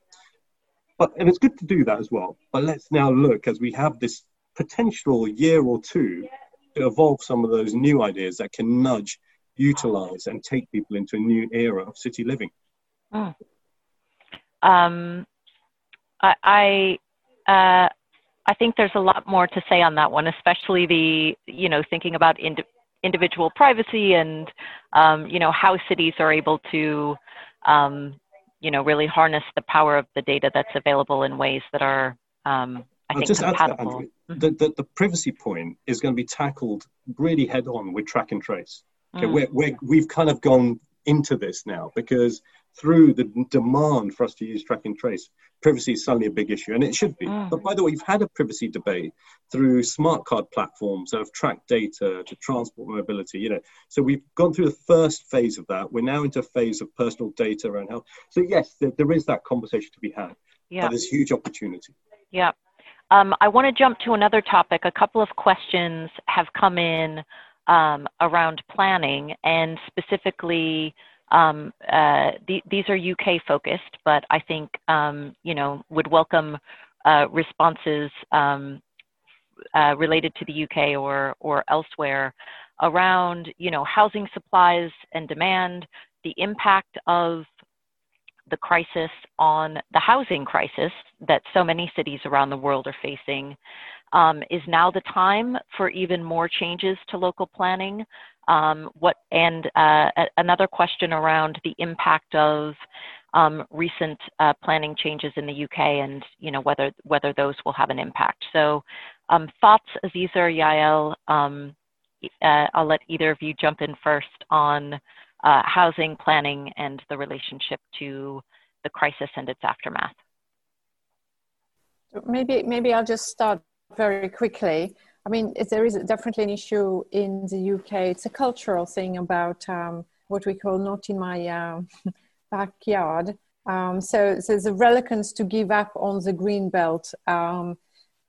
But, and it's good to do that as well. But let's now look as we have this potential year or two to evolve some of those new ideas that can nudge, utilize, and take people into a new era of city living. Mm. Um, I, I, uh, I think there's a lot more to say on that one, especially the, you know, thinking about ind- individual privacy and, um, you know, how cities are able to, um, you know, really harness the power of the data that's available in ways that are um, I think, compatible. That, the, the, the, privacy point is going to be tackled really head on with track and trace. Okay, mm. we're, we're, we've kind of gone into this now because through the demand for us to use track and trace, privacy is suddenly a big issue, and it should be. Mm. But by the way, you've had a privacy debate through smart card platforms that have tracked data to transport mobility. You know, so we've gone through the first phase of that. We're now into a phase of personal data around health. So yes, there, there is that conversation to be had. Yeah, there's huge opportunity. Yeah, um, I want to jump to another topic. A couple of questions have come in um, around planning and specifically um, uh, th these are UK focused, but I think um, you know would welcome uh, responses um, uh, related to the UK or or elsewhere around you know housing supplies and demand, the impact of the crisis on the housing crisis that so many cities around the world are facing. Um, is now the time for even more changes to local planning? Um, what and uh, another question around the impact of um, recent uh, planning changes in the UK and you know whether whether those will have an impact. So um, thoughts, Aziza or Yael? Um, uh, I'll let either of you jump in first on uh, housing planning and the relationship to the crisis and its aftermath. Maybe, maybe I'll just start very quickly. I mean, there is definitely an issue in the UK. It's a cultural thing about um, what we call not in my uh, backyard. Um, so, so, there's a reluctance to give up on the green belt, um,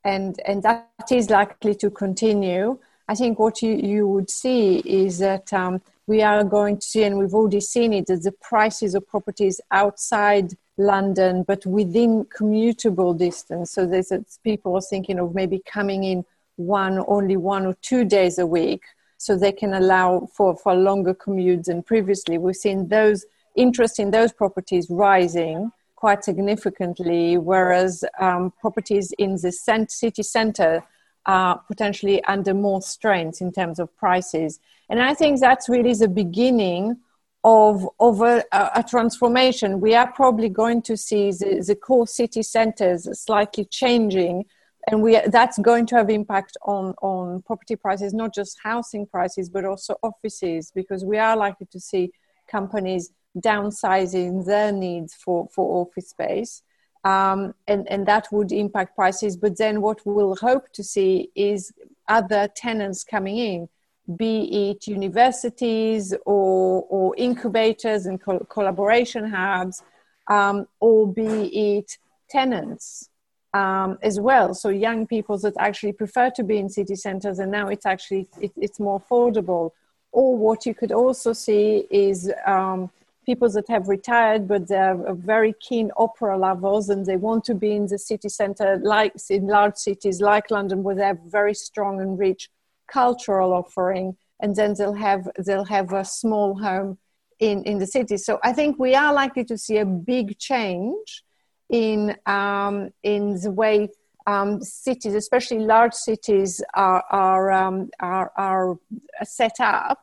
and and that is likely to continue. I think what you, you would see is that um, we are going to see, and we've already seen it, that the prices of properties outside London, but within commutable distance. So there's people are thinking of maybe coming in one, only one or two days a week, so they can allow for, for longer commutes than previously. We've seen those interest in those properties rising quite significantly, whereas um, properties in the city center are potentially under more strains in terms of prices. And I think that's really the beginning of, of a, a transformation. We are probably going to see the, the core city centers slightly changing and we that's going to have impact on on property prices not just housing prices but also offices because we are likely to see companies downsizing their needs for for office space um, and and that would impact prices but then what we'll hope to see is other tenants coming in be it universities or, or incubators and co- collaboration hubs, um, or be it tenants um, as well. So young people that actually prefer to be in city centers, and now it's actually it, it's more affordable. Or what you could also see is um, people that have retired, but they're very keen opera lovers, and they want to be in the city center, like in large cities like London, where they have very strong and rich cultural offering and then they'll have they'll have a small home in in the city. So i think we are likely to see a big change in um, in the way um, cities, especially large cities, are are um, are, are, set up,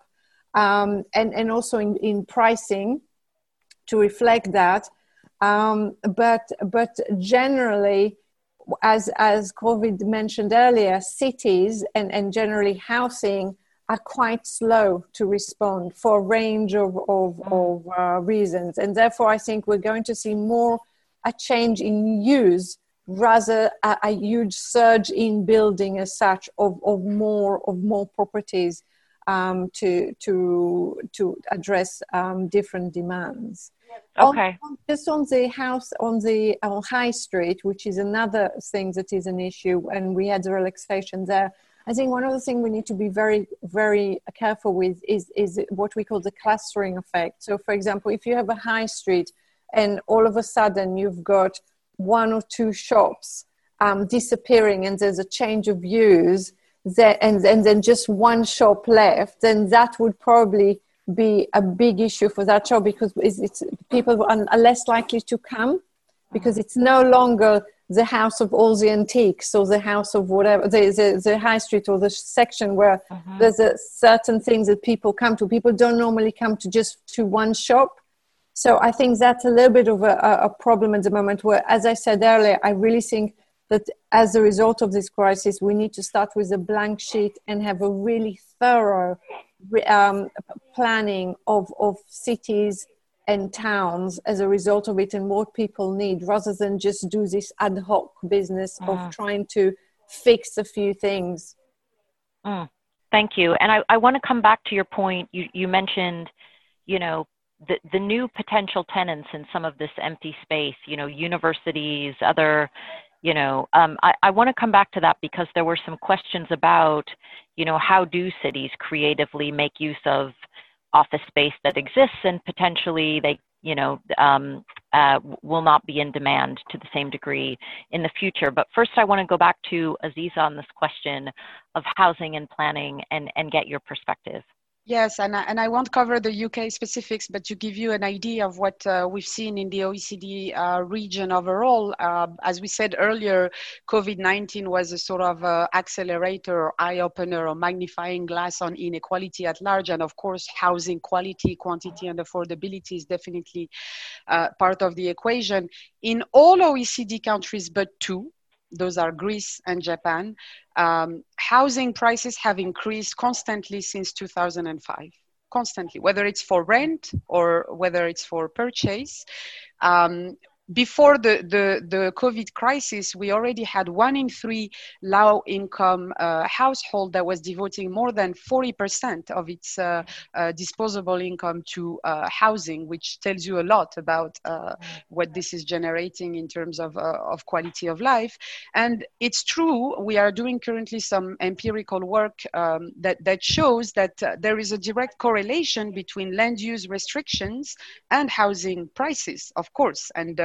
um, and and also in, in pricing to reflect that. Um, but but generally, as as Kulvir mentioned earlier, cities and, and generally housing are quite slow to respond for a range of, of, of uh, reasons. And therefore, I think we're going to see more a change in use rather a, a huge surge in building as such of, of more of more properties um, to to to address um, different demands. Okay. On, just on the house on the on High Street, which is another thing that is an issue, and we had the relaxation there. I think one of the things we need to be very, very careful with is, is what we call the clustering effect. So, for example, if you have a high street and all of a sudden you've got one or two shops um, disappearing and there's a change of views, that, and, and then just one shop left, then that would probably be a big issue for that shop because it's, it's people are less likely to come because it's no longer the house of all the antiques or the house of whatever the, the, the high street or the section where uh-huh. there's a certain things that people come to people don't normally come to just to one shop so i think that's a little bit of a, a problem at the moment where as i said earlier i really think that as a result of this crisis we need to start with a blank sheet and have a really thorough um, planning of, of cities and towns as a result of it and what people need rather than just do this ad hoc business mm. of trying to fix a few things. Mm. Thank you. And I, I want to come back to your point. You, you mentioned, you know, the, the new potential tenants in some of this empty space, you know, universities, other, you know, um, I, I want to come back to that because there were some questions about, you know, how do cities creatively make use of office space that exists and potentially they you know um, uh, will not be in demand to the same degree in the future. But first i want to go back to aziza on this question of housing and planning and, and get your perspective Yes, and I, and I won't cover the UK specifics, but to give you an idea of what uh, we've seen in the OECD uh, region overall, uh, as we said earlier, COVID-19 was a sort of uh, accelerator, or eye-opener, or magnifying glass on inequality at large, and of course, housing quality, quantity, and affordability is definitely uh, part of the equation. In all OECD countries but two, those are Greece and Japan, um, housing prices have increased constantly since 2005 constantly whether it's for rent or whether it's for purchase um, before the, the, the COVID crisis, we already had one in three low income uh, household that was devoting more than 40% of its uh, uh, disposable income to uh, housing, which tells you a lot about uh, what this is generating in terms of, uh, of quality of life. And it's true, we are doing currently some empirical work um, that, that shows that there is a direct correlation between land use restrictions and housing prices, of course. And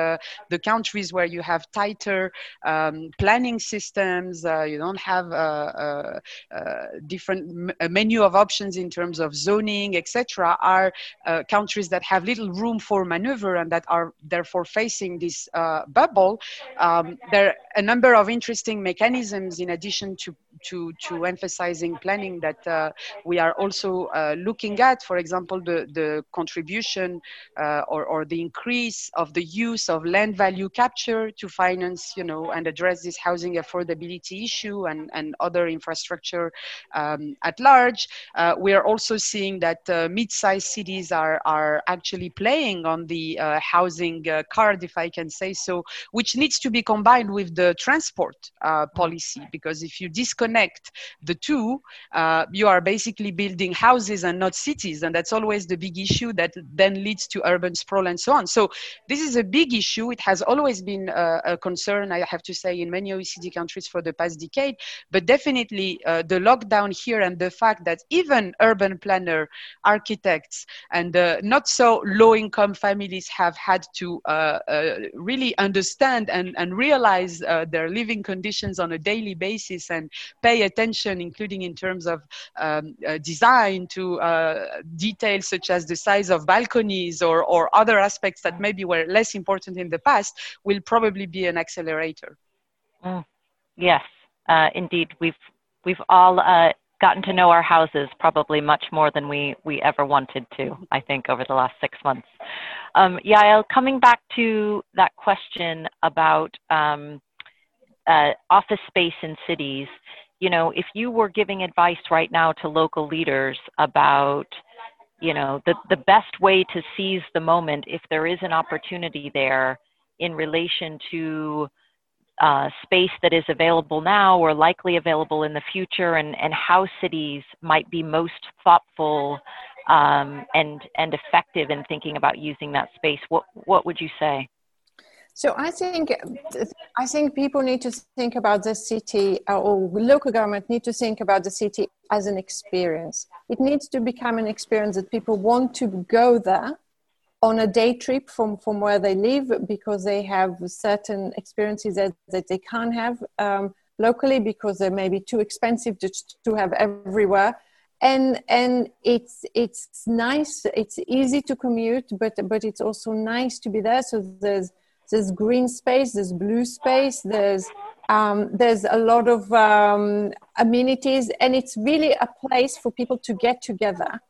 the countries where you have tighter um, planning systems, uh, you don't have a, a, a different menu of options in terms of zoning, etc., are uh, countries that have little room for maneuver and that are therefore facing this uh, bubble. Um, there are a number of interesting mechanisms in addition to to, to emphasizing planning that uh, we are also uh, looking at, for example, the, the contribution uh, or, or the increase of the use of land value capture to finance, you know, and address this housing affordability issue and, and other infrastructure um, at large. Uh, we are also seeing that uh, mid-sized cities are, are actually playing on the uh, housing card, if I can say so, which needs to be combined with the transport policy, because if you disconnect connect the two, uh, you are basically building houses and not cities. And that's always the big issue that then leads to urban sprawl and so on. So this is a big issue. It has always been a, a concern, I have to say, in many OECD countries for the past decade. But definitely uh, the lockdown here and the fact that even urban planner, architects, and uh, not so low income families have had to uh, uh, really understand and, and realize uh, their living conditions on a daily basis and pay attention, including in terms of um, uh, design, to uh, details such as the size of balconies or, or other aspects that maybe were less important in the past, will probably be an accelerator. Mm. Yes, uh, indeed. We've we've all uh, gotten to know our houses probably much more than we we ever wanted to. I think over the last six months. Um, Yael, coming back to that question about um, uh, office space in cities, you know, if you were giving advice right now to local leaders about, you know, the, the best way to seize the moment if there is an opportunity there in relation to uh, space that is available now or likely available in the future, and, and how cities might be most thoughtful um, and and effective in thinking about using that space. What what would you say? So I think I think people need to think about the city uh, or local government need to think about the city as an experience. It needs to become an experience that people want to go there on a day trip from, from where they live because they have certain experiences that, that they can't have um, locally because they may be too expensive to, to have everywhere and and it's it's nice it's easy to commute but but it's also nice to be there so there's there's green space there's blue space there's um, there's a lot of um, amenities and it's really a place for people to get together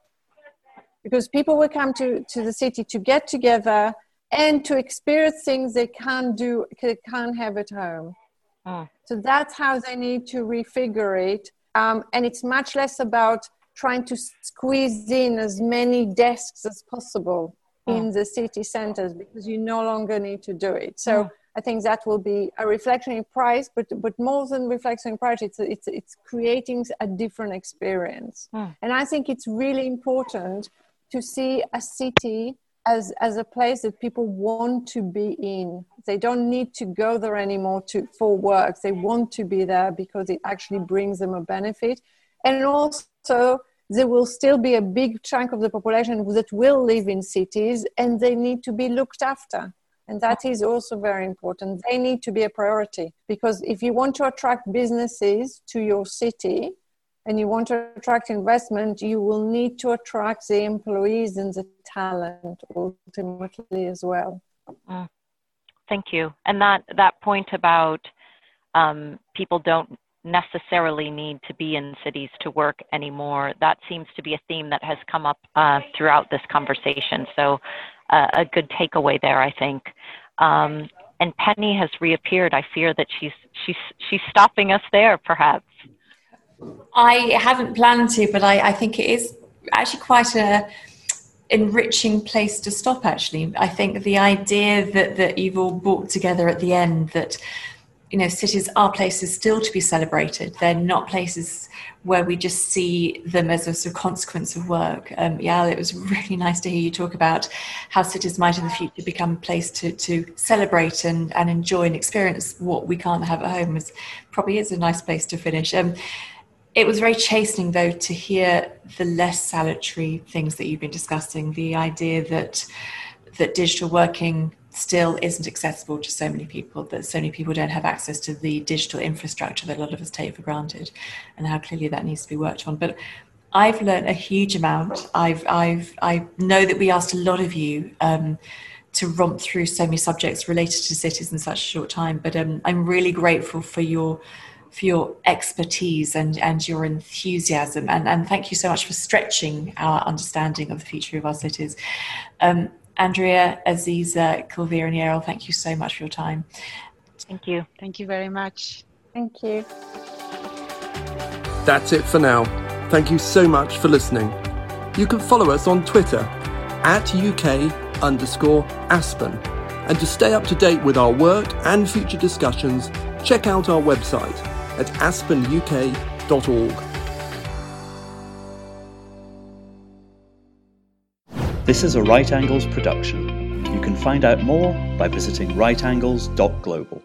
because people will come to, to the city to get together and to experience things they can't do they can't have at home oh. so that's how they need to refigure it um, and it's much less about trying to squeeze in as many desks as possible. In oh. the city centers because you no longer need to do it. So oh. I think that will be a reflection in price, but but more than reflection in price, it's it's it's creating a different experience. Oh. And I think it's really important to see a city as as a place that people want to be in. They don't need to go there anymore to for work. They want to be there because it actually brings them a benefit. And also there will still be a big chunk of the population that will live in cities and they need to be looked after. And that is also very important. They need to be a priority because if you want to attract businesses to your city and you want to attract investment, you will need to attract the employees and the talent ultimately as well. Mm. Thank you. And that, that point about um, people don't necessarily need to be in cities to work anymore. That seems to be a theme that has come up uh, throughout this conversation. So, uh, a good takeaway there, I think. Um, and Penny has reappeared. I fear that she's she's she's stopping us there, perhaps. I haven't planned to, but I, I think it is actually quite a enriching place to stop. Actually, I think the idea that that you've all brought together at the end that you know, cities are places still to be celebrated. They're not places where we just see them as a sort of consequence of work. Um, Yael, it was really nice to hear you talk about how cities might in the future become a place to, to celebrate and, and enjoy and experience what we can't have at home. Is probably is a nice place to finish. Um, it was very chastening, though, to hear the less salutary things that you've been discussing. The idea that that digital working still isn't accessible to so many people, that so many people don't have access to the digital infrastructure that a lot of us take for granted, and how clearly that needs to be worked on. But I've learned a huge amount. I've, I've, I know that we asked a lot of you um, to romp through so many subjects related to cities in such a short time, but um, I'm really grateful for your for your expertise and, and your enthusiasm. And, and thank you so much for stretching our understanding of the future of our cities. Um, Andrea, Aziza, Kulvir, and Yael, thank you so much for your time. Thank you. Thank you very much. Thank you. That's it for now. Thank you so much for listening. You can follow us on Twitter at UK underscore Aspen. And to stay up to date with our work and future discussions, check out our website at aspenuk.org. This is a Right Angles production. You can find out more by visiting rightangles.global.